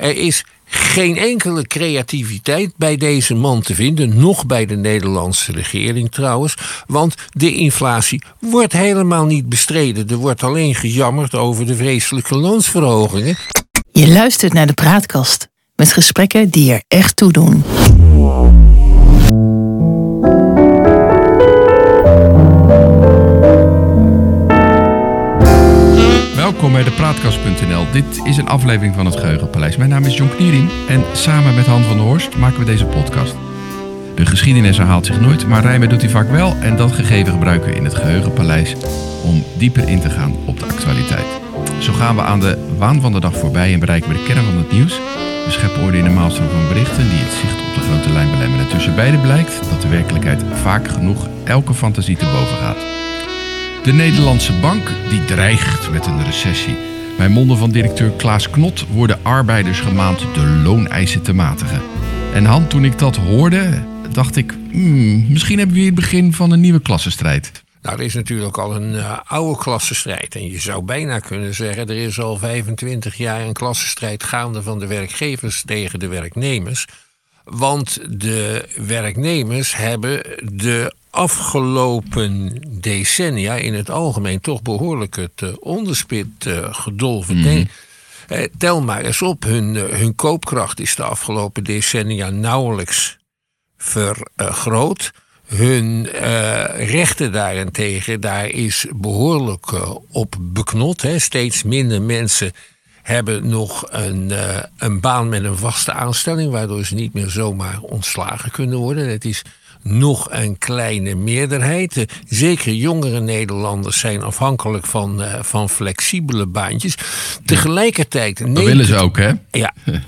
Er is geen enkele creativiteit bij deze man te vinden, nog bij de Nederlandse regering trouwens, want de inflatie wordt helemaal niet bestreden. Er wordt alleen gejammerd over de vreselijke loonsverhogingen. Je luistert naar de praatkast met gesprekken die er echt toe doen. Welkom bij de Praatkast.nl. Dit is een aflevering van het Geheugenpaleis. Mijn naam is John Kniering en samen met Han van der Horst maken we deze podcast. De geschiedenis herhaalt zich nooit, maar rijmen doet hij vaak wel. En dat gegeven gebruiken we in het Geheugenpaleis om dieper in te gaan op de actualiteit. Zo gaan we aan de waan van de dag voorbij en bereiken we de kern van het nieuws. We scheppen orde in de maalstroom van berichten die het zicht op de grote lijn belemmeren. En tussen beiden blijkt dat de werkelijkheid vaak genoeg elke fantasie te boven gaat. De Nederlandse bank die dreigt met een recessie. Bij monden van directeur Klaas Knot worden arbeiders gemaand de looneisen te matigen. En Han, toen ik dat hoorde, dacht ik, hmm, misschien hebben we hier het begin van een nieuwe klassenstrijd. Nou, er is natuurlijk al een uh, oude klassenstrijd. En je zou bijna kunnen zeggen, er is al 25 jaar een klassenstrijd gaande van de werkgevers tegen de werknemers. Want de werknemers hebben de afgelopen decennia in het algemeen toch behoorlijk het uh, onderspit uh, gedolven. Mm. Uh, tel maar eens op, hun, hun koopkracht is de afgelopen decennia nauwelijks vergroot. Hun rechten daarentegen, daar is behoorlijk op beknot. Hè. Steeds minder mensen hebben nog een, een baan met een vaste aanstelling, waardoor ze niet meer zomaar ontslagen kunnen worden. Het is nog een kleine meerderheid. Zeker jongere Nederlanders zijn afhankelijk van, uh, van flexibele baantjes. Tegelijkertijd. Neemt dat willen ze ook, hè? Ja.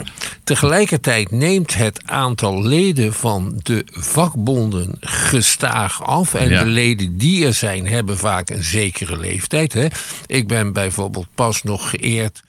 Tegelijkertijd neemt het aantal leden van de vakbonden gestaag af. En ja. de leden die er zijn, hebben vaak een zekere leeftijd. Hè? Ik ben bijvoorbeeld pas nog geëerd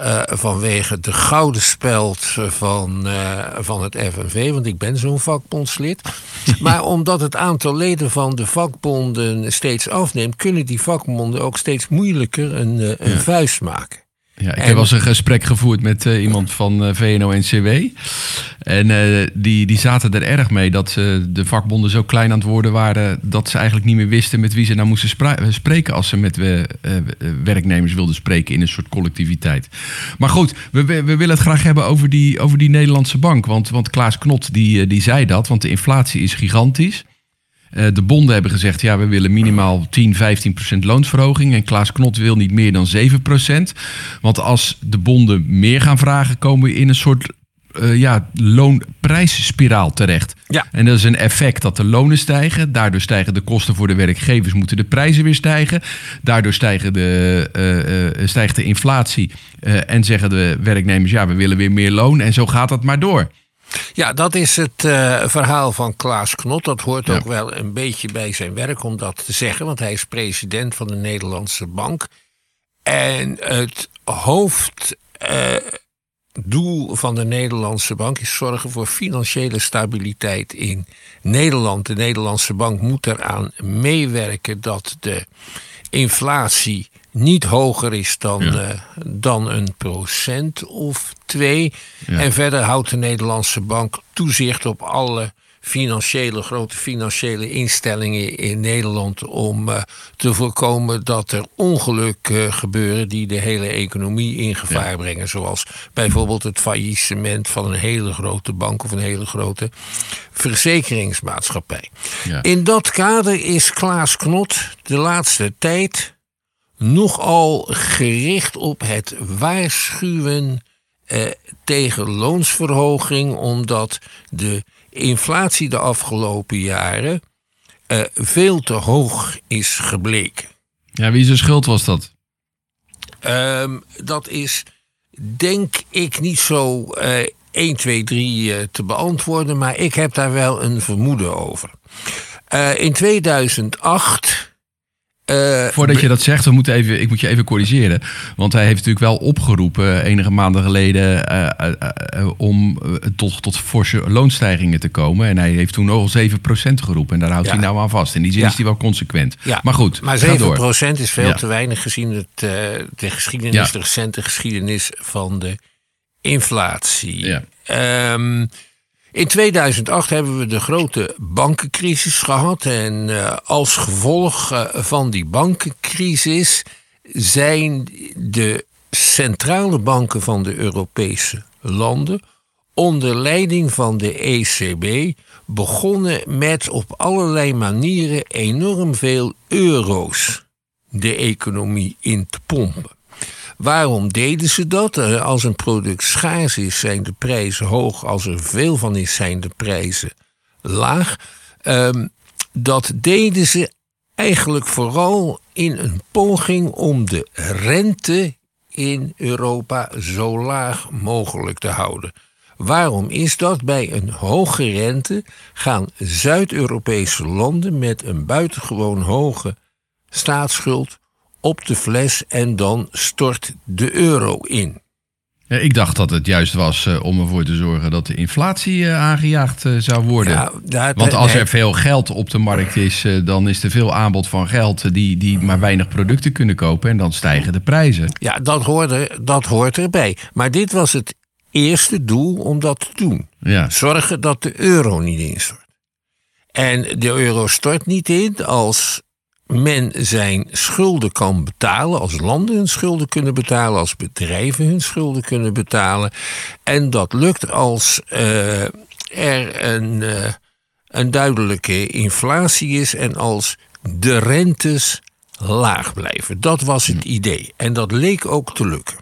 uh, vanwege de gouden speld van, uh, van het FNV, want ik ben zo'n vakbondslid. maar omdat het aantal leden van de vakbonden steeds afneemt, kunnen die vakbonden ook steeds moeilijker een, uh, een ja. vuist maken. Ja, ik en... heb wel eens een gesprek gevoerd met uh, iemand van uh, VNO-NCW. En uh, die, die zaten er erg mee dat de vakbonden zo klein aan het worden waren... dat ze eigenlijk niet meer wisten met wie ze nou moesten spreken... als ze met werknemers wilden spreken in een soort collectiviteit. Maar goed, we, we, we, willen het graag hebben over die, over die Nederlandse bank. Want, want Klaas Knot die, die zei dat, want de inflatie is gigantisch... Uh, de bonden hebben gezegd, ja, we willen minimaal 10, 15 procent loonsverhoging. En Klaas Knot wil niet meer dan 7 procent. Want als de bonden meer gaan vragen, komen we in een soort uh, ja, loonprijsspiraal terecht. Ja. En dat is een effect dat de lonen stijgen. Daardoor stijgen de kosten voor de werkgevers, moeten de prijzen weer stijgen. Daardoor stijgen de, uh, stijgt de inflatie. en zeggen de werknemers, ja, we willen weer meer loon. En zo gaat dat maar door. Ja, dat is het uh, verhaal van Klaas Knot. Dat hoort ja. ook wel een beetje bij zijn werk om dat te zeggen, want hij is president van de Nederlandse Bank. En het hoofddoel uh, van de Nederlandse Bank is zorgen voor financiële stabiliteit in Nederland. De Nederlandse Bank moet eraan meewerken dat de inflatie niet hoger is dan, ja. uh, dan een procent of twee. Ja. En verder houdt de Nederlandse bank toezicht op alle financiële, grote financiële instellingen in Nederland om uh, te voorkomen dat er ongelukken uh, gebeuren die de hele economie in gevaar ja. brengen. Zoals bijvoorbeeld het faillissement van een hele grote bank of een hele grote verzekeringsmaatschappij. Ja. In dat kader is Klaas Knot de laatste tijd nogal gericht op het waarschuwen eh, tegen loonsverhoging, omdat de inflatie de afgelopen jaren eh, veel te hoog is gebleken. Ja, wie zijn schuld was dat? Um, dat is, denk ik, niet zo uh, 1, 2, 3 te beantwoorden, maar ik heb daar wel een vermoeden over. Uh, in 2008 uh, Voordat je dat zegt, we moeten even, ik moet je even corrigeren. Want hij heeft natuurlijk wel opgeroepen enige maanden geleden uh, uh, om tot, tot forse loonstijgingen te komen. En hij heeft toen al 7% geroepen. En daar houdt ja. hij nou aan vast. In die zin ja. is hij wel consequent. Ja. Maar goed, maar 7% is veel te weinig gezien het, de geschiedenis, de recente geschiedenis van de inflatie. Ja. Ehm, in 2008 hebben we de grote bankencrisis gehad. En eh, als gevolg eh, van die bankencrisis zijn de centrale banken van de Europese landen onder leiding van de ECB begonnen met op allerlei manieren enorm veel euro's de economie in te pompen. Waarom deden ze dat? Eh, Als een product schaars is, zijn de prijzen hoog. Als er veel van is, zijn de prijzen laag. Ehm, dat deden ze eigenlijk vooral in een poging om de rente in Europa zo laag mogelijk te houden. Waarom is dat? Bij een hoge rente gaan Zuid-Europese landen met een buitengewoon hoge staatsschuld op de fles en dan stort de euro in. Ja, ik dacht dat het juist was eh, om ervoor te zorgen dat de inflatie eh, aangejaagd eh, zou worden. Ja, Want als nee. er veel geld op de markt is, dan is er veel aanbod van geld die, die maar weinig producten kunnen kopen en dan stijgen de prijzen. Ja, dat hoort, er, dat hoort erbij. Maar dit was het eerste doel om dat te doen. Ja, Zorgen dat de euro niet instort. En de euro stort niet in als men zijn schulden kan betalen, als landen hun schulden kunnen betalen, als bedrijven hun schulden kunnen betalen. En dat lukt als eh, er een, eh, een duidelijke inflatie is en als de rentes laag blijven. Dat was het idee. En dat leek ook te lukken.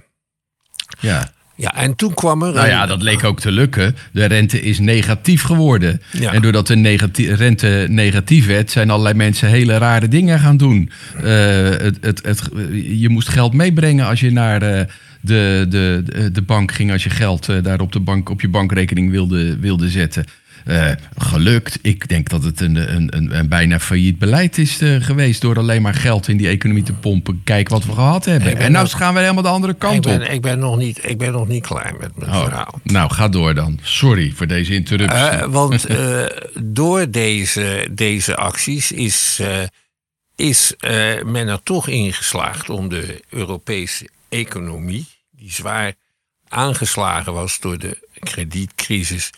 ja. Ja, en toen kwam er. Nou ja, dat leek ook te lukken. De rente is negatief geworden. Ja. En doordat de rente negatief werd, zijn allerlei mensen hele rare dingen gaan doen. Eh, het, het, het, je moest geld meebrengen als je naar eh, de, de, de, de bank ging, als je geld eh, daar op, de bank, op je bankrekening wilde, wilde zetten. Eh, gelukt. Ik denk dat het een, een, een, een bijna failliet beleid is eh, geweest door alleen maar geld in die economie te pompen. Kijk wat we gehad hebben. Ik ben En nou ook- gaan we helemaal de andere ik, kant op. ben, ik, ben nog niet, ik ben nog niet klaar met mijn Oh, verhaal. nou, ga door dan. Sorry voor deze interruptie. Eh, want door deze, deze acties is, is men er toch in geslaagd om de Europese economie, die zwaar aangeslagen was door de kredietcrisis,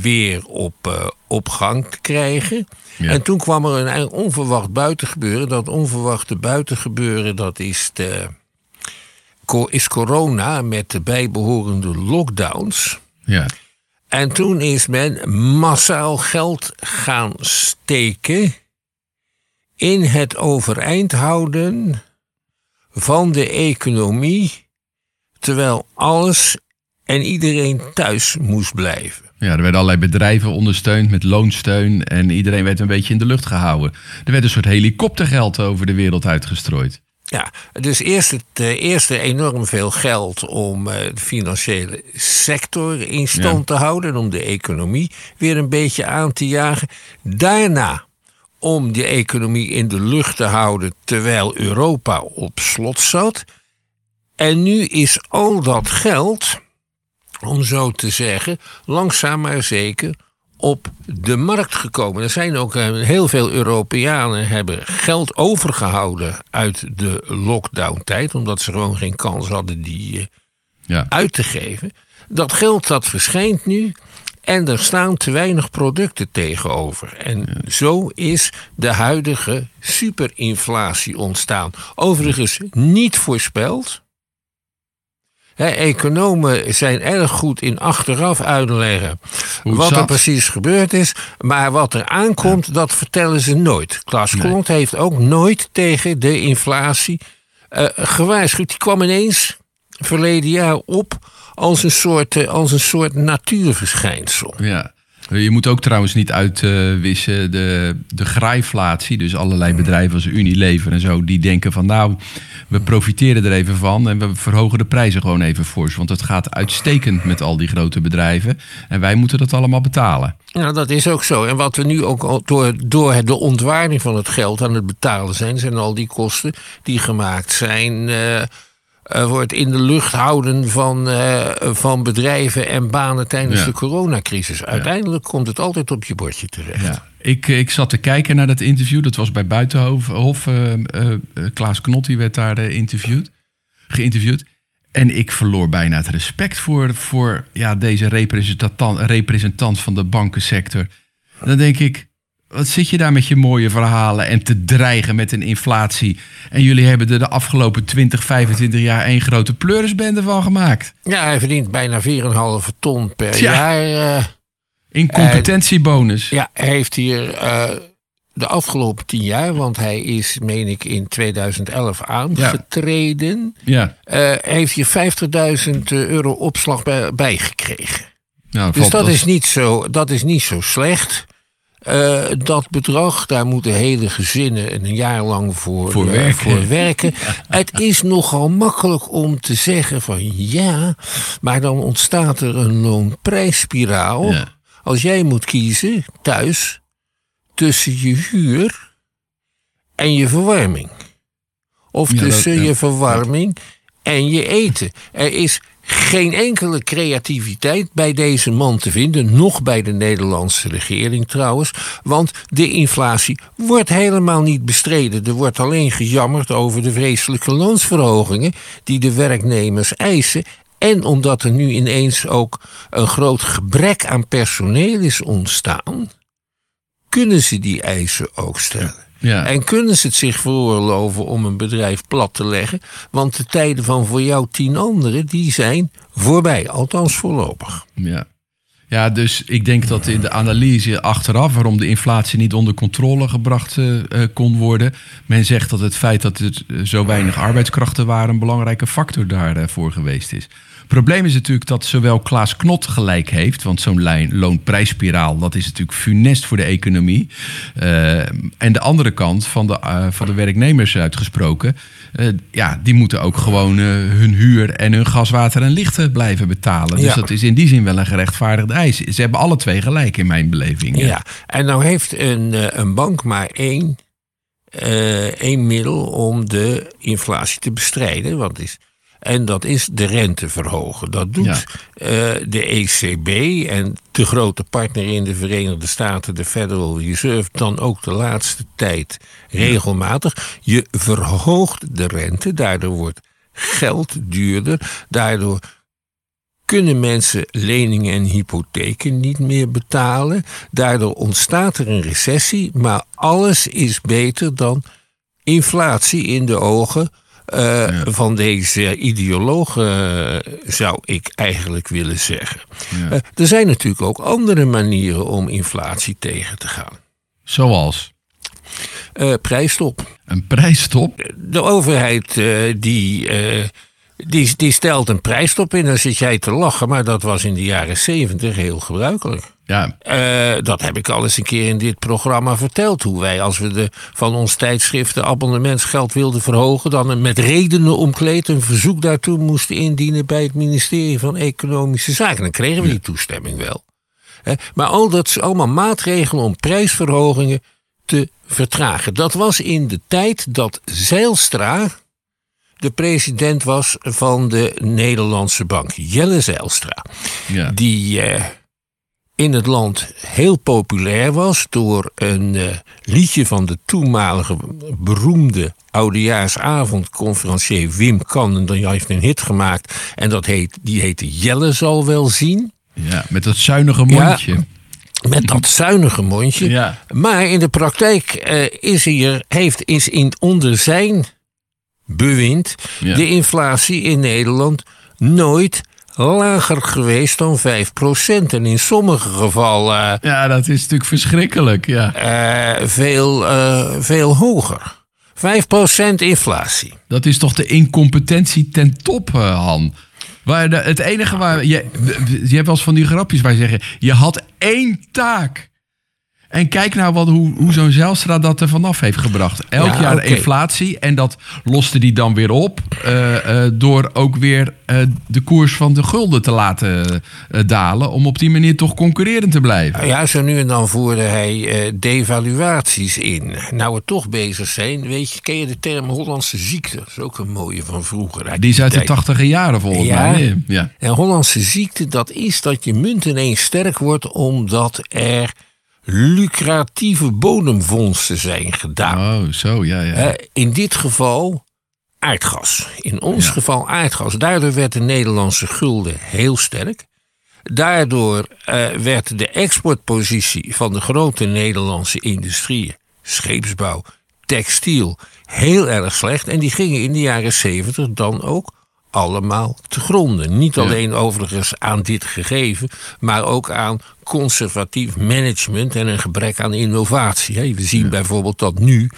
weer op, eh, op gang te krijgen. Ja. En toen kwam er een onverwacht buitengebeuren. Dat onverwachte buitengebeuren, dat is, de, is corona met de bijbehorende lockdowns. ja. En toen is men massaal geld gaan steken in het overeind houden van de economie, terwijl alles en iedereen thuis moest blijven. Ja, er werden allerlei bedrijven ondersteund met loonsteun. En iedereen werd een beetje in de lucht gehouden. Er werd een soort helikoptergeld over de wereld uitgestrooid. Ja, dus eerst, het, eh, eerst enorm veel geld om eh, de financiële sector in stand Ja. te houden en om de economie weer een beetje aan te jagen. Daarna om die economie in de lucht te houden terwijl Europa op slot zat. En nu is al dat geld, om zo te zeggen, langzaam maar zeker op de markt gekomen. Er zijn ook eh, heel veel Europeanen hebben geld overgehouden uit de lockdown-tijd, omdat ze gewoon geen kans hadden die eh, Ja. uit te geven. Dat geld dat verschijnt nu en er staan te weinig producten tegenover. En zo is de huidige superinflatie ontstaan. Overigens niet voorspeld. Economen zijn erg goed in achteraf uitleggen wat er precies gebeurd is. Maar wat er aankomt, dat vertellen ze nooit. Klaas Klont heeft ook nooit tegen de inflatie eh, gewaarschuwd. Die kwam ineens verleden jaar op als een soort, eh, als een soort natuurverschijnsel. Ja. Je moet ook trouwens niet uitwissen de, de graaiflatie. Dus allerlei bedrijven als Unilever en zo, die denken van nou, we profiteren er even van en we verhogen de prijzen gewoon even fors. Want het gaat uitstekend met al die grote bedrijven. En wij moeten dat allemaal betalen. Nou, dat is ook zo. En wat we nu ook door, door de ontwaarding van het geld aan het betalen zijn, zijn al die kosten die gemaakt zijn. eh, eh, voor het in de lucht houden van, eh, van bedrijven en banen tijdens Ja. de coronacrisis. Uiteindelijk komt het altijd op je bordje terecht. Ja. Ik, ik zat te kijken naar dat interview. Dat was bij Buitenhof. Hof, eh, eh, eh, Klaas Knot die werd daar eh, interviewd, geïnterviewd. En ik verloor bijna het respect voor, voor ja, deze representant, representant van de bankensector. Dan denk ik, wat zit je daar met je mooie verhalen en te dreigen met een inflatie? En jullie hebben er de afgelopen 20, 25 jaar één grote pleurisbende van gemaakt. Ja, hij verdient bijna 4,5 ton per jaar. Uh, Incompetentiebonus. ja, hij heeft hier uh, de afgelopen 10 jaar, want hij is, meen ik, in 2011 aangetreden. Ja. Uh, heeft hier 50.000 euro opslag bij, bijgekregen. Nou, dus dat is, niet zo, dat is niet zo slecht. Uh, dat bedrag, daar moeten hele gezinnen een jaar lang voor, voor werken. Voor werken. Het is nogal makkelijk om te zeggen van ja, maar dan ontstaat er een loonprijsspiraal. Ja. Als jij moet kiezen thuis tussen je huur en je verwarming. Of Ja, tussen je verwarming en je eten. Er is geen enkele creativiteit bij deze man te vinden, nog bij de Nederlandse regering trouwens, want de inflatie wordt helemaal niet bestreden. Er wordt alleen gejammerd over de vreselijke loonsverhogingen die de werknemers eisen. En omdat er nu ineens ook een groot gebrek aan personeel is ontstaan, kunnen ze die eisen ook stellen. Ja. En kunnen ze het zich veroorloven om een bedrijf plat te leggen? Want de tijden van voor jou tien anderen, die zijn voorbij. Althans voorlopig. Ja. ja, dus ik denk dat in de analyse achteraf waarom de inflatie niet onder controle gebracht eh, eh, kon worden. Men zegt dat het feit dat er eh, zo weinig arbeidskrachten waren een belangrijke factor daarvoor geweest is. Het probleem is natuurlijk dat zowel Klaas Knot gelijk heeft, want zo'n lijn- loonprijsspiraal, dat is natuurlijk funest voor de economie. Eh, en de andere kant van de, eh, van de werknemers uitgesproken, eh, ja, die moeten ook gewoon hun huur en hun gas, water en lichten blijven betalen. Dus Ja. dat is in die zin wel een gerechtvaardigd eis. Ze hebben alle twee gelijk in mijn beleving. Ja. En nou heeft een, een bank maar één, één middel om de inflatie te bestrijden. Wat is, en dat is de rente verhogen. Dat doet Ja. eh, de ECB en de grote partner in de Verenigde Staten, de Federal Reserve, dan ook de laatste tijd regelmatig. Je verhoogt de rente, daardoor wordt geld duurder, daardoor kunnen mensen leningen en hypotheken niet meer betalen. Daardoor ontstaat er een recessie, maar alles is beter dan inflatie in de ogen eh, van deze ideologen, eh, zou ik eigenlijk willen zeggen. Ja. Eh, er zijn natuurlijk ook andere manieren om inflatie tegen te gaan. Zoals Eh prijsstop. een prijsstop. De overheid die, die, die stelt een prijsstop in. Dan zit jij te lachen, maar dat was in de jaren zeventig heel gebruikelijk. Ja, Eh, dat heb ik al eens een keer in dit programma verteld. Hoe wij, als we de, van ons tijdschrift de abonnementsgeld wilden verhogen, dan een met redenen omkleed een verzoek daartoe moesten indienen bij het ministerie van Economische Zaken. Dan kregen we die toestemming wel. Maar al dat is allemaal maatregelen om prijsverhogingen te vertragen. Dat was in de tijd dat Zijlstra de president was van de Nederlandse Bank. Jelle Zijlstra ja. die eh, in het land heel populair was door een eh, liedje van de toenmalige beroemde oudejaarsavondconferencier Wim Kan. En heeft een hit gemaakt en dat heet, die heette Jelle zal wel zien. ja, met dat zuinige mondje. Met dat zuinige mondje. Ja. Maar in de praktijk eh, is, hier, heeft, is in, onder zijn bewind Ja. de inflatie in Nederland nooit lager geweest dan 5%. En in sommige gevallen Ja, dat is natuurlijk verschrikkelijk. Ja. eh, veel, eh, veel hoger. 5% inflatie. Dat is toch de incompetentie ten top, eh, Han. Waar de, het enige waar. Je, je hebt wel eens van die grapjes waar je zeggen. Je had één taak. En kijk nou wat, hoe, hoe zo'n Zijlstra dat er vanaf heeft gebracht. Elk Ja, jaar inflatie. En dat loste die dan weer op. eh, eh, door ook weer eh, de koers van de gulden te laten dalen. Om op die manier toch concurrerend te blijven. Ja, zo nu en dan voerde hij devaluaties in. Nou we toch bezig zijn, weet je, ken je de term Hollandse ziekte? Dat is ook een mooie van vroeger. Die is uit de tijd. tachtiger jaren volgens Ja. mij. Ja. En Hollandse ziekte, dat is dat je munt ineens sterk wordt omdat er lucratieve bodemvondsten zijn gedaan. Oh, zo, ja, ja. In dit geval aardgas. In ons Ja. geval aardgas. Daardoor werd de Nederlandse gulden heel sterk. Daardoor eh, werd de exportpositie van de grote Nederlandse industrieën, scheepsbouw, textiel, heel erg slecht. En die gingen in de jaren zeventig dan ook allemaal te gronden. Niet Ja. alleen overigens aan dit gegeven, maar ook aan conservatief management en een gebrek aan innovatie. We zien bijvoorbeeld dat nu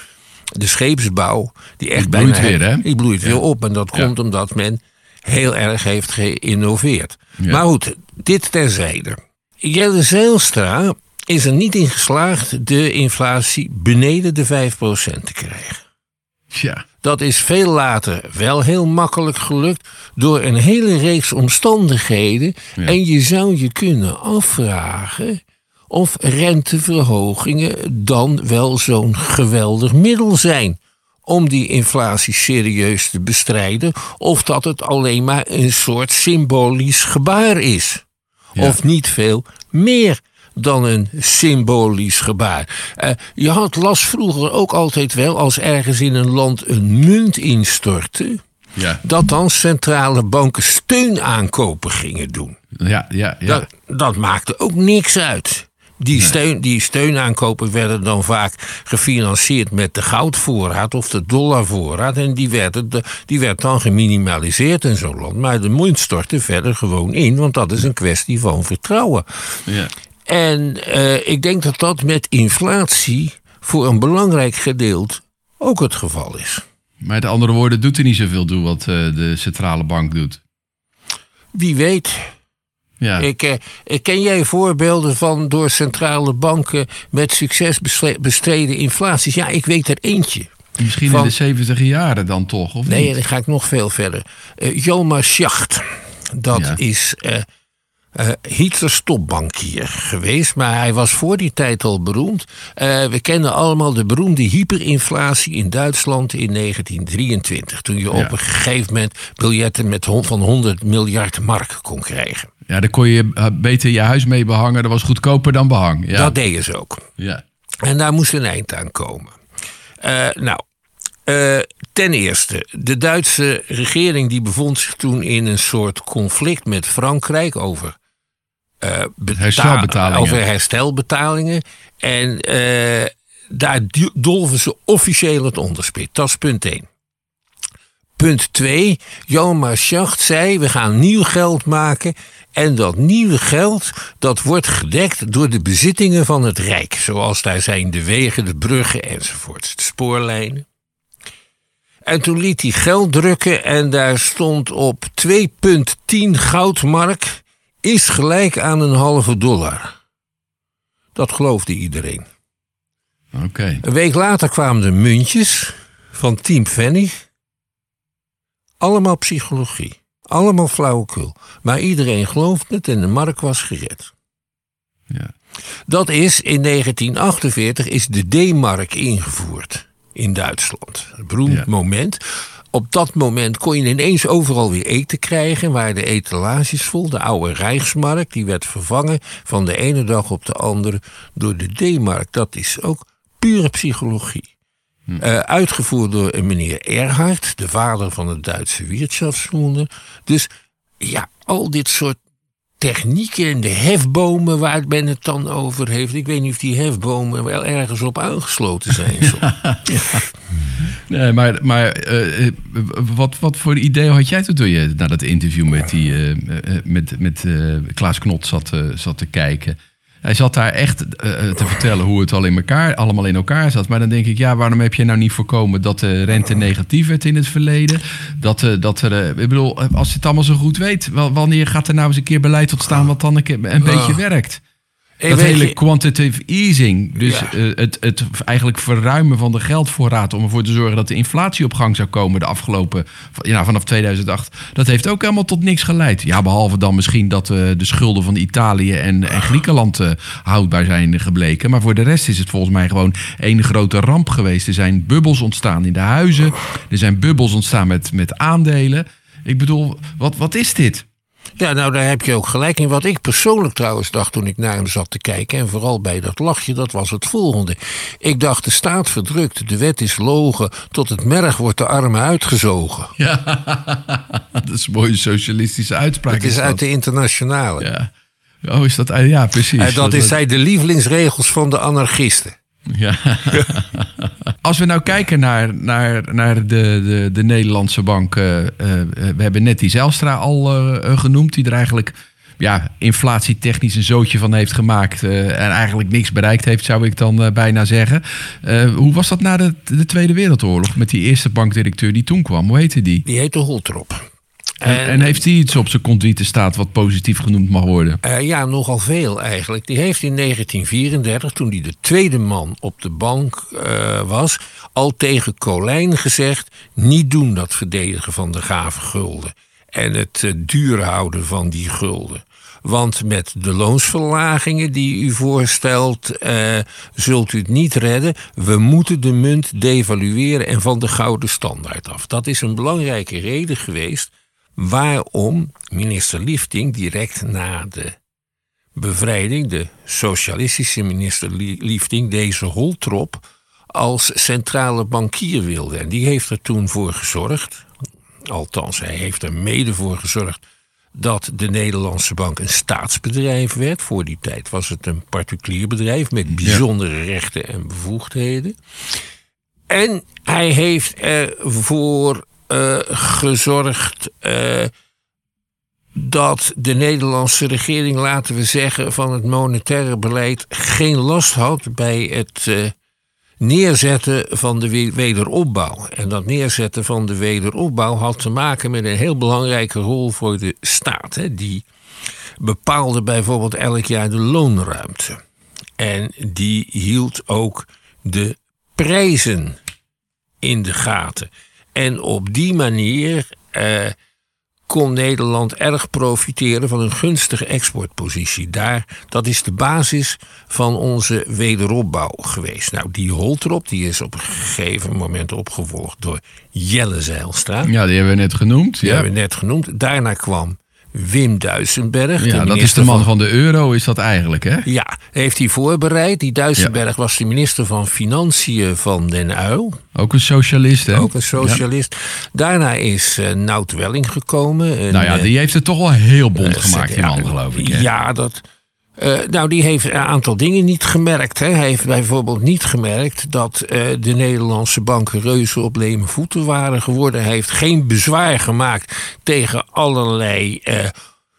de scheepsbouw, die echt Die bloeit bijna weer, hè? die bloeit weer op. En dat Ja. komt omdat men heel erg heeft geïnnoveerd. Ja. Maar goed, dit terzijde. Jelle Zeelstra is er niet in geslaagd de inflatie beneden de 5% te krijgen. Tja. Dat is veel later wel heel makkelijk gelukt door een hele reeks omstandigheden. Ja. En je zou je kunnen afvragen of renteverhogingen dan wel zo'n geweldig middel zijn om die inflatie serieus te bestrijden, of dat het alleen maar een soort symbolisch gebaar is. Ja. Of niet veel meer dan een symbolisch gebaar. Eh, je had las vroeger ook altijd wel als ergens in een land een munt instortte, Ja. dat dan centrale banken steunaankopen gingen doen. Ja, ja, ja. Dat, dat maakte ook niks uit. Die, steun, die steunaankopen werden dan vaak gefinancierd met de goudvoorraad of de dollarvoorraad. En die werd, de- die werd dan geminimaliseerd in zo'n land. Maar de munt stortte verder gewoon in, want dat is een kwestie van vertrouwen. ja. En eh, ik denk dat dat met inflatie voor een belangrijk gedeelte ook het geval is. Met andere woorden, doet er niet zoveel toe wat eh, de centrale bank doet. Wie weet. Ja. Ik, eh, eh, ken jij voorbeelden van door centrale banken met succes bestre- bestreden inflaties? Ja, ik weet er eentje. Misschien van- in de 70 jaren dan toch, of Nee, niet? dan ga ik nog veel verder. Uh, Joma Schacht, dat Ja. is eh eh, Hitlers topbankier geweest, maar hij was voor die tijd al beroemd. Eh, we kennen allemaal de beroemde hyperinflatie in Duitsland in 1923. Toen je op een gegeven moment biljetten met van 100 miljard mark kon krijgen. Ja, daar kon je eh, beter je huis mee behangen. Dat was goedkoper dan behang. Ja. Dat deden ze ook. ja. En daar moest een eind aan komen. Nou, ten eerste, de Duitse regering die bevond zich toen in een soort conflict met Frankrijk over, eh, beta- Herstelbetalingen. over herstelbetalingen. En eh, daar dolven ze officieel het onderspit. Dat is punt 1. Punt 2. Johan Marschacht zei: we gaan nieuw geld maken. En dat nieuwe geld dat wordt gedekt door de bezittingen van het Rijk. Zoals daar zijn de wegen, de bruggen enzovoort. De spoorlijnen. En toen liet hij geld drukken en daar stond op 2,10 goudmark is gelijk aan een halve dollar. Dat geloofde iedereen. Oké. Een week later kwamen de muntjes van 10 pfennig. Allemaal psychologie. Allemaal flauwekul. Maar iedereen geloofde het en de mark was gered. Ja. Dat is in 1948 is de D-mark ingevoerd in Duitsland. Een beroemd Ja. moment. Op dat moment kon je ineens overal weer eten krijgen. Waren de etalages vol. De oude Rijksmark die werd vervangen van de ene dag op de andere door de D-mark. Dat is ook pure psychologie. Eh, uitgevoerd door een meneer Erhard, de vader van het Duitse Wirtschaftswunder. Dus ja, al dit soort technieken en de hefbomen waar men het dan over heeft. Ik weet niet of die hefbomen wel ergens op aangesloten zijn. Nee, maar, maar eh, wat, wat voor idee had jij toen je naar dat interview met, die, eh, eh, met, met eh, Klaas Knot zat, zat te kijken? Hij zat daar echt eh, te vertellen hoe het al in elkaar, allemaal in elkaar zat. Maar dan denk ik, ja, waarom heb je nou niet voorkomen dat de rente negatief werd in het verleden? Dat, eh, dat er, eh, ik bedoel, als je het allemaal zo goed weet, wanneer gaat er nou eens een keer beleid ontstaan wat dan een, keer, een beetje werkt? Dat hele quantitative easing, dus Ja. eh, het, het eigenlijk verruimen van de geldvoorraad om ervoor te zorgen dat de inflatie op gang zou komen de afgelopen, ja, vanaf 2008, dat heeft ook helemaal tot niks geleid. Ja, behalve dan misschien dat eh, de schulden van Italië en, en Griekenland eh, houdbaar zijn gebleken. Maar voor de rest is het volgens mij gewoon één grote ramp geweest. Er zijn bubbels ontstaan in de huizen, er zijn bubbels ontstaan met, met aandelen. Ik bedoel, wat, wat is dit? Ja, nou daar heb je ook gelijk in. Wat ik persoonlijk trouwens dacht toen ik naar hem zat te kijken... en vooral bij dat lachje, dat was het volgende. Ik dacht, de staat verdrukt, de wet is logen... tot het merg wordt de armen uitgezogen. Ja, dat is een mooie socialistische uitspraak. Het is uit de internationale. Ja. Oh, is dat... Ja, precies. En dat is zijn de lievelingsregels van de anarchisten. Ja. Als we nou kijken naar, naar, naar de, de, de Nederlandse bank. eh, eh, we hebben net die Zijlstra al eh, genoemd. Die er eigenlijk ja, inflatietechnisch een zootje van heeft gemaakt. eh, en eigenlijk niks bereikt heeft, zou ik dan bijna zeggen. Eh, hoe was dat na de, de Tweede Wereldoorlog? Met die eerste bankdirecteur die toen kwam. Hoe heette die? Die heette Holtrop. En, en heeft hij iets op zijn conduite staat wat positief genoemd mag worden? Eh, ja, nogal veel eigenlijk. Die heeft in 1934, toen hij de tweede man op de bank eh, was, al tegen Colijn gezegd: niet doen dat verdedigen van de gave gulden en het eh, duur houden van die gulden. Want met de loonsverlagingen die u voorstelt, zult u het niet redden. We moeten de munt devalueren en van de gouden standaard af. Dat is een belangrijke reden geweest waarom minister Liefting direct na de bevrijding, de socialistische minister Lie- Liefting, deze Holtrop als centrale bankier wilde. En die heeft er toen voor gezorgd, althans hij heeft er mede voor gezorgd, dat de Nederlandse bank een staatsbedrijf werd. Voor die tijd was het een particulier bedrijf met bijzondere rechten en bevoegdheden. En hij heeft ervoor eh gezorgd eh, dat de Nederlandse regering, laten we zeggen, van het monetaire beleid geen last had bij het eh, neerzetten van de we- wederopbouw. En dat neerzetten van de wederopbouw had te maken met een heel belangrijke rol voor de staat. Hè, die bepaalde bijvoorbeeld elk jaar de loonruimte. En die hield ook de prijzen in de gaten. En op die manier eh, kon Nederland erg profiteren van een gunstige exportpositie. Daar, dat is de basis van onze wederopbouw geweest. Nou, die Holtrop die is op een gegeven moment opgevolgd door Jelle Zijlstra. Ja, die hebben we net genoemd. Die Ja, hebben we net genoemd. Daarna kwam Wim Duisenberg. ja dat is de man van de euro, is dat eigenlijk, hè? Ja, heeft hij voorbereid. Die Duisenberg was de minister van Financiën van Den Uyl. Ook een socialist, hè? Ook een socialist. Daarna is eh Nout Welling gekomen. Een, Nou ja, eh, die heeft het toch wel heel bond gemaakt, die ja, man, geloof ik. Hè? Ja, dat. Eh, nou, die heeft een aantal dingen niet gemerkt. Hè. Hij heeft bijvoorbeeld niet gemerkt dat eh, de Nederlandse banken reuzen op leme voeten waren geworden. Hij heeft geen bezwaar gemaakt tegen allerlei eh,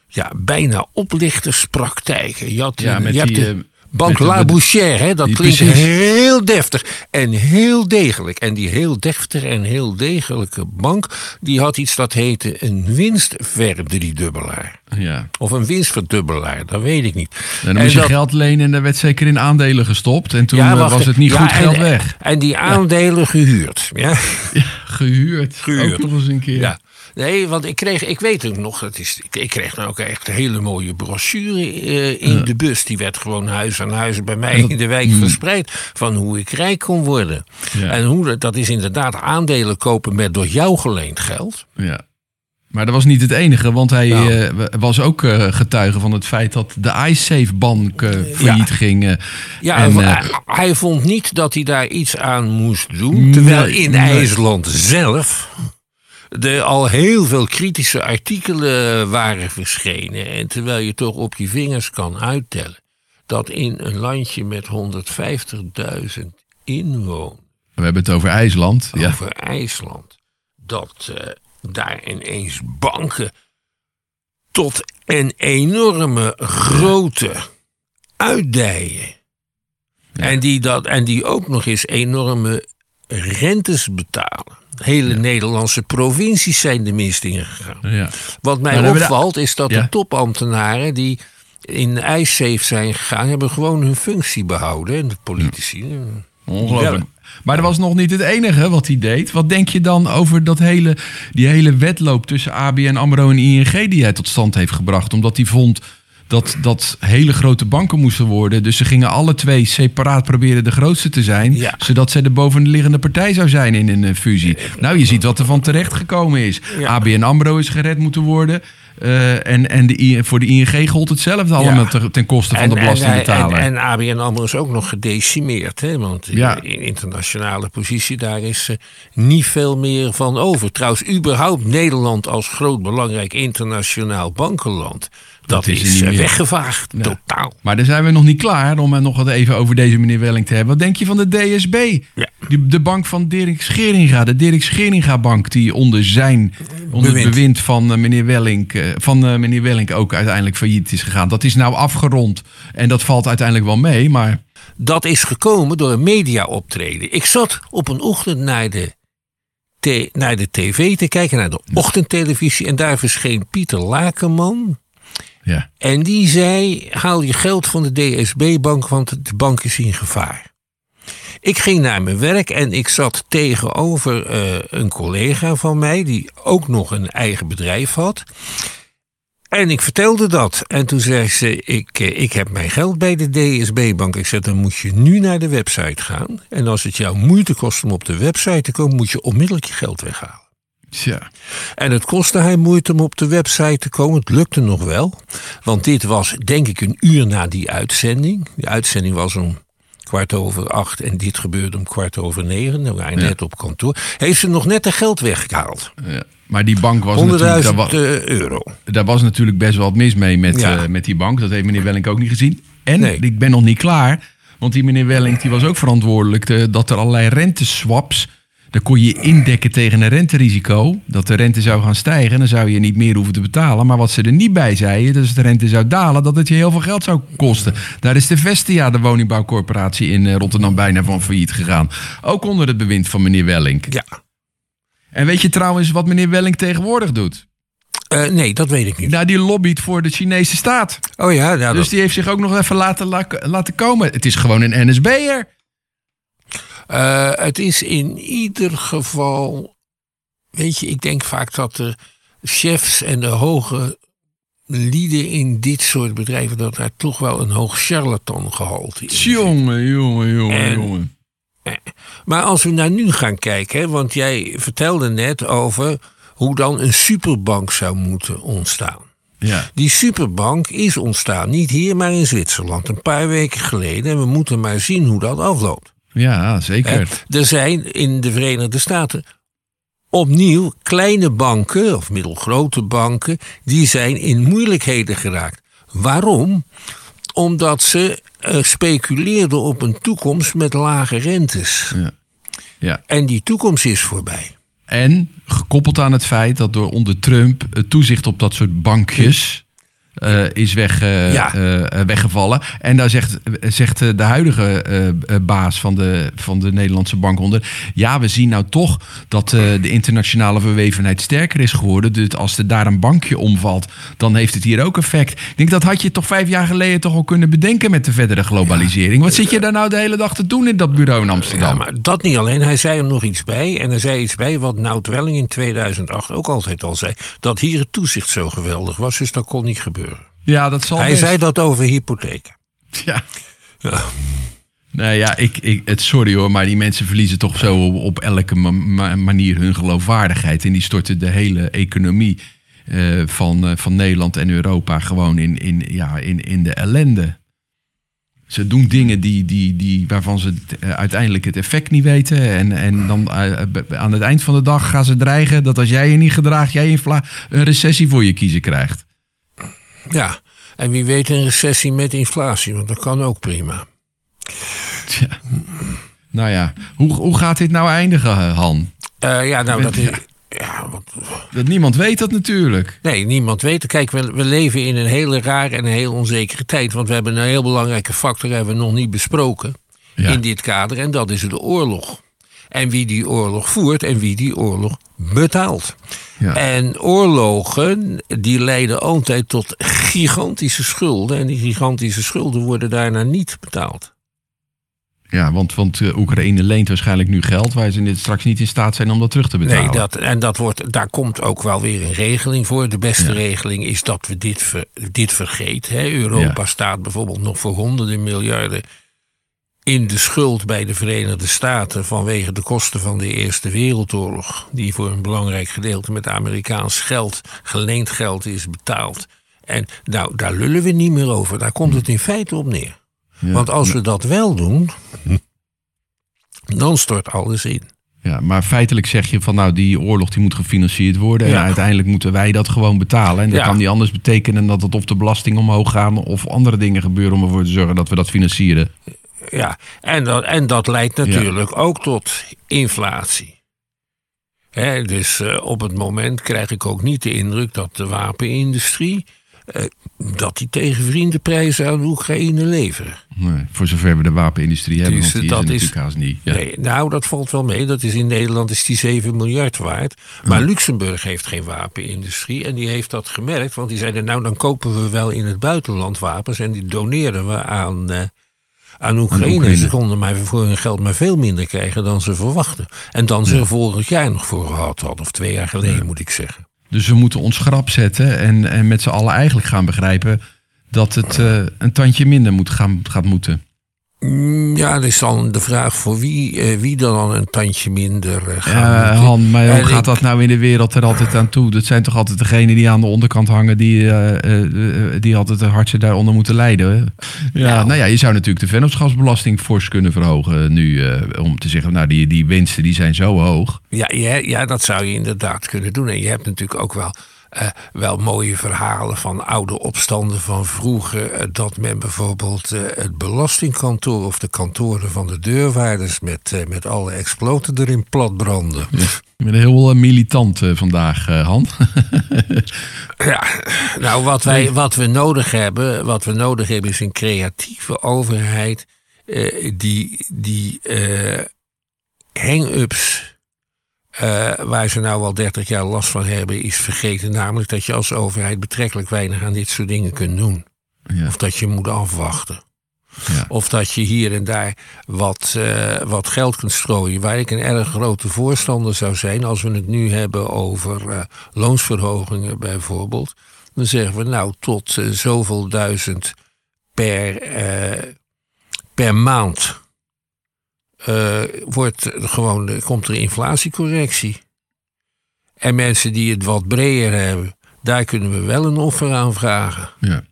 ja, bijna oplichterspraktijken. Je, had, Ja, met je die, de Bank La Bouchère, hè, dat klinkt precies. heel deftig en heel degelijk. En die heel deftige en heel degelijke bank, die had iets dat heette een winstverdriedubbelaar. Ja. Of een winstverdubbelaar, dat weet ik niet. En dan moest je dat- geld lenen en daar werd zeker in aandelen gestopt. En toen Ja, eh, wacht, was het niet ja, goed en- geld weg. En die aandelen gehuurd. Ja. Gehuurd. Gehuurd. Ook nog eens een keer. ja. Nee, want ik kreeg, ik weet ook nog, het is, ik, ik kreeg nou ook echt een hele mooie brochure eh, in de bus. Die werd gewoon huis aan huis bij mij in de wijk verspreid. Van hoe ik rijk kon worden. Mm. Ja. En hoe dat, dat is inderdaad aandelen kopen met door jou geleend geld. Ja. Maar dat was niet het enige, want hij Nou. eh, was ook eh, getuige van het feit dat de iSafe-bank eh failliet ging. Ja, En, en, eh, hij, vond niet dat hij daar iets aan moest doen. Terwijl in. IJsland zelf er al heel veel kritische artikelen waren verschenen. En terwijl je toch op je vingers kan uittellen dat in een landje met 150.000 inwoners We hebben het over IJsland. Ja. over IJsland, dat eh, daar ineens banken tot een enorme grote uitdijen. En, die dat, en die ook nog eens enorme rentes betalen. Hele Nederlandse provincies zijn de mist ingegaan. Ja. Wat mij opvalt is dat Ja. de topambtenaren die in ijssafe zijn gegaan, hebben gewoon hun functie behouden. En de politici. Ongelooflijk. Maar dat was nog niet het enige wat hij deed. Wat denk je dan over dat hele, die hele wedloop tussen ABN AMRO en ING die hij tot stand heeft gebracht? Omdat hij vond dat dat hele grote banken moesten worden. Dus ze gingen alle twee separaat proberen de grootste te zijn. Ja. Zodat zij de bovenliggende partij zou zijn in een eh, fusie. Nou, je ziet wat er van terecht gekomen is. Ja. ABN AMRO is gered moeten worden. Eh, en en de, voor de ING gold hetzelfde allemaal te- ten koste van de En, belastingbetaler. en, en ABN AMRO is ook nog gedecimeerd. Hè? Want Ja. in internationale positie, daar is eh, niet veel meer van over. Trouwens, überhaupt Nederland als groot belangrijk internationaal bankenland... dat, is eh, weggevaagd, totaal. Maar daar zijn we nog niet klaar om het nog wat even over deze meneer Welling te hebben. Wat denk je van de DSB? Ja. De bank van Dirk Scheringa. De Dirk Scheringa bank die onder zijn onder het Bewind. bewind van eh, meneer Welling, eh, van eh, meneer Welling ook uiteindelijk failliet is gegaan. Dat is nou afgerond en dat valt uiteindelijk wel mee. Maar Dat is gekomen door een mediaoptreden. Ik zat op een ochtend naar de, naar de tv te kijken, naar de ochtendtelevisie... en daar verscheen Pieter Lakenman... ja, En die zei: haal je geld van de DSB-bank, want de bank is in gevaar. Ik ging naar mijn werk en ik zat tegenover eh, een collega van mij, die ook nog een eigen bedrijf had. En ik vertelde dat. En toen zei ze: ik, eh, ik heb mijn geld bij de DSB-bank. Ik zei: Dan moet je nu naar de website gaan. En als het jou moeite kost om op de website te komen, moet je onmiddellijk je geld weghalen. En het kostte hij moeite om op de website te komen. Het lukte nog wel. Want dit was denk ik een uur na die uitzending. Die uitzending was om kwart over acht en dit gebeurde om kwart over negen. Dan waren we Ja. net op kantoor. Heeft ze nog net de geld weggehaald. Ja. Maar die bank was natuurlijk... 100.000 Daar, wa- eh, euro. daar was natuurlijk best wel wat mis mee met, Ja. eh, met die bank. Dat heeft meneer Welling ook niet gezien. En Nee. ik ben nog niet klaar. Want die meneer Welling die was ook verantwoordelijk eh, dat er allerlei renteswaps... Daar kon je indekken tegen een renterisico. Dat de rente zou gaan stijgen. En dan zou je niet meer hoeven te betalen. Maar wat ze er niet bij zeiden, dat als de rente zou dalen, dat het je heel veel geld zou kosten. Daar is de Vestia, de woningbouwcorporatie in eh, Rotterdam, bijna van failliet gegaan. Ook onder het bewind van meneer Welling. Ja. En weet je trouwens wat meneer Welling tegenwoordig doet? Eh, nee, dat weet ik niet. Nou, die lobbyt voor de Chinese staat. Oh ja, ja Dus dat, die heeft zich ook nog even laten, la- laten komen. Het is gewoon een NSB'er. Eh, het is in ieder geval. Weet je, ik denk vaak dat de chefs en de hoge lieden in dit soort bedrijven. dat daar toch wel een hoog charlatan gehalte is. Jongen, jongen, jongen, En- jongen. Maar als we naar nu gaan kijken, hè, want jij vertelde net over hoe dan een superbank zou moeten ontstaan. Ja. Die superbank is ontstaan, niet hier, maar in Zwitserland, een paar weken geleden. En we moeten maar zien hoe dat afloopt. Ja, zeker. Er zijn in de Verenigde Staten opnieuw kleine banken, of middelgrote banken, die zijn in moeilijkheden geraakt. Waarom? Omdat ze eh, speculeerden op een toekomst met lage rentes. Ja. Ja. En die toekomst is voorbij. En gekoppeld aan het feit dat door onder Trump het toezicht op dat soort bankjes eh, is weg, eh, Ja. eh, weggevallen. En daar zegt, zegt de huidige baas van de, van de Nederlandse bank onder. Ja, we zien nou toch dat de internationale verwevenheid sterker is geworden. Dus als er daar een bankje omvalt, dan heeft het hier ook effect. Ik denk dat had je toch vijf jaar geleden toch al kunnen bedenken met de verdere globalisering. Wat zit je daar nou de hele dag te doen in dat bureau in Ja, Amsterdam? maar dat niet alleen. Hij zei er nog iets bij. En er zei iets bij wat Nout Welling in 2008 ook altijd al zei. Dat hier het toezicht zo geweldig was. Dus dat kon niet gebeuren. Ja, dat zal Hij best. zei dat over hypotheken. Ja. Ja. Nou ja, ik, ik, het, sorry hoor, maar die mensen verliezen toch zo op, op elke ma- ma- manier hun geloofwaardigheid. En die storten de hele economie eh, van, eh, van Nederland en Europa gewoon in, in, ja, in, in de ellende. Ze doen dingen die, die, die, waarvan ze het, eh, uiteindelijk het effect niet weten. En, en dan aan het eind van de dag gaan ze dreigen dat als jij je niet gedraagt, jij een recessie voor je kiezen krijgt. Ja. En wie weet een recessie met inflatie. Want dat kan ook prima. Tja. Nou ja, hoe, hoe gaat dit nou eindigen, Han? Eh, ja, nou, dat is. Ja. Ja, wat, Dat niemand weet dat natuurlijk. nee, niemand weet. Kijk, we, we leven in een hele rare en een heel onzekere tijd. Want we hebben een heel belangrijke factor hebben we nog niet besproken. Ja. in dit kader. En dat is de oorlog. En wie die oorlog voert en wie die oorlog betaalt. Ja. En oorlogen die leiden altijd tot gigantische schulden. En die gigantische schulden worden daarna niet betaald. Ja, want, want eh, Oekraïne leent waarschijnlijk nu geld waar ze straks niet in staat zijn om dat terug te betalen. Nee, dat, en dat wordt, daar komt ook wel weer een regeling voor. De beste Ja. regeling is dat we dit, ver, dit vergeten. Hè. Europa Ja. staat bijvoorbeeld nog voor honderden miljarden in de schuld bij de Verenigde Staten vanwege de kosten van de Eerste Wereldoorlog, die voor een belangrijk gedeelte met Amerikaans geld, geleend geld is betaald. En nou, daar lullen we niet meer over. Daar komt het in feite op neer. Want als we dat wel doen, dan stort alles in. Ja, maar feitelijk zeg je van nou, die oorlog die moet gefinancierd worden. En Ja. uiteindelijk moeten wij dat gewoon betalen. En dat Ja. kan niet anders betekenen dat het of de belasting omhoog gaan of andere dingen gebeuren om ervoor te zorgen dat we dat financieren. Ja, en dat, en dat leidt natuurlijk ook tot inflatie. Hè, dus eh, op het moment krijg ik ook niet de indruk dat de wapenindustrie. eh, dat die tegen vriendenprijzen aan Oekraïne leveren. Nee, voor zover we de wapenindustrie hebben, Dus want die dat is is- haast niet. Ja. Nee, nou, dat valt wel mee. Dat is in Nederland is die 7 miljard waard. Maar Luxemburg heeft geen wapenindustrie. En die heeft dat gemerkt. Want die zeiden, nou, dan kopen we wel in het buitenland wapens. En die doneren we aan, eh, aan Oekraïne. Oekraïne. Ze konden maar voor hun geld maar veel minder krijgen dan ze verwachten. En dan ze er vorig jaar nog voor gehad hadden. Of twee jaar geleden, moet ik zeggen. Dus we moeten ons grap zetten en, en met z'n allen eigenlijk gaan begrijpen dat het eh, een tandje minder moet gaan, gaat moeten. Mm, Ja, dat is dan de vraag voor wie, eh, wie dan een tandje minder eh, gaat. Han, maar hoe gaat ik- dat nou in de wereld er altijd aan toe? Dat zijn toch altijd degenen die aan de onderkant hangen, die, eh, die altijd het hardste daaronder moeten lijden. Ja, Nou. nou ja, je zou natuurlijk de vennootschapsbelasting fors kunnen verhogen nu. eh, om te zeggen, nou die, die winsten die zijn zo hoog. Ja, ja, ja, dat zou je inderdaad kunnen doen. En je hebt natuurlijk ook wel, eh, wel mooie verhalen van oude opstanden van vroeger. eh, dat men bijvoorbeeld eh, het belastingkantoor of de kantoren van de deurwaarders met, met alle exploten erin platbranden. Ik ben heel militant vandaag, Han. Ja, nou wat, wij, wat we nodig hebben, wat we nodig hebben is een creatieve overheid die, die hang-ups eh, waar ze nou al 30 jaar last van hebben, is vergeten. Namelijk dat je als overheid betrekkelijk weinig aan dit soort dingen kunt doen. Ja. Of dat je moet afwachten. Ja. Of dat je hier en daar wat, eh, wat geld kunt strooien. Waar ik een erg grote voorstander zou zijn. Als we het nu hebben over eh, loonsverhogingen bijvoorbeeld. Dan zeggen we nou tot zoveel duizend per, per maand. Eh, wordt gewoon, komt er inflatiecorrectie. En mensen die het wat breder hebben. Daar kunnen we wel een offer aan vragen. Ja.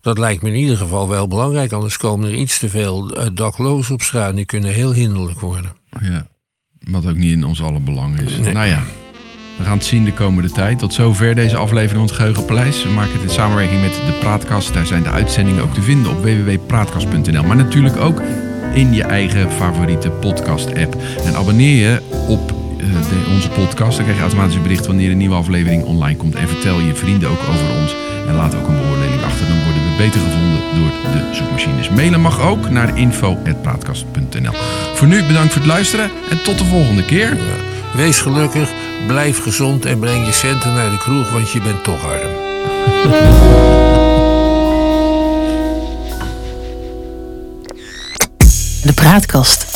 Dat lijkt me in ieder geval wel belangrijk, anders komen er iets te veel eh, daklozen op straat. Die kunnen heel hinderlijk worden. Ja, wat ook niet in ons alle belang is. Nee. Nou ja, we gaan het zien de komende tijd. Tot zover deze aflevering van het Geheugenpaleis. We maken het in samenwerking met de Praatkast. Daar zijn de uitzendingen ook te vinden op www.praatkast.nl. Maar natuurlijk ook in je eigen favoriete podcast-app. En abonneer je op eh, onze podcast. Dan krijg je automatisch een bericht wanneer een nieuwe aflevering online komt. En vertel je vrienden ook over ons. En laat ook een beoordeling achter. Dan worden we beter gevonden door de zoekmachines. Mailen mag ook naar info.praatkast.nl. Voor nu bedankt voor het luisteren. En tot de volgende keer. Wees gelukkig, blijf gezond en breng je centen naar de kroeg, want je bent toch arm. De praatkast.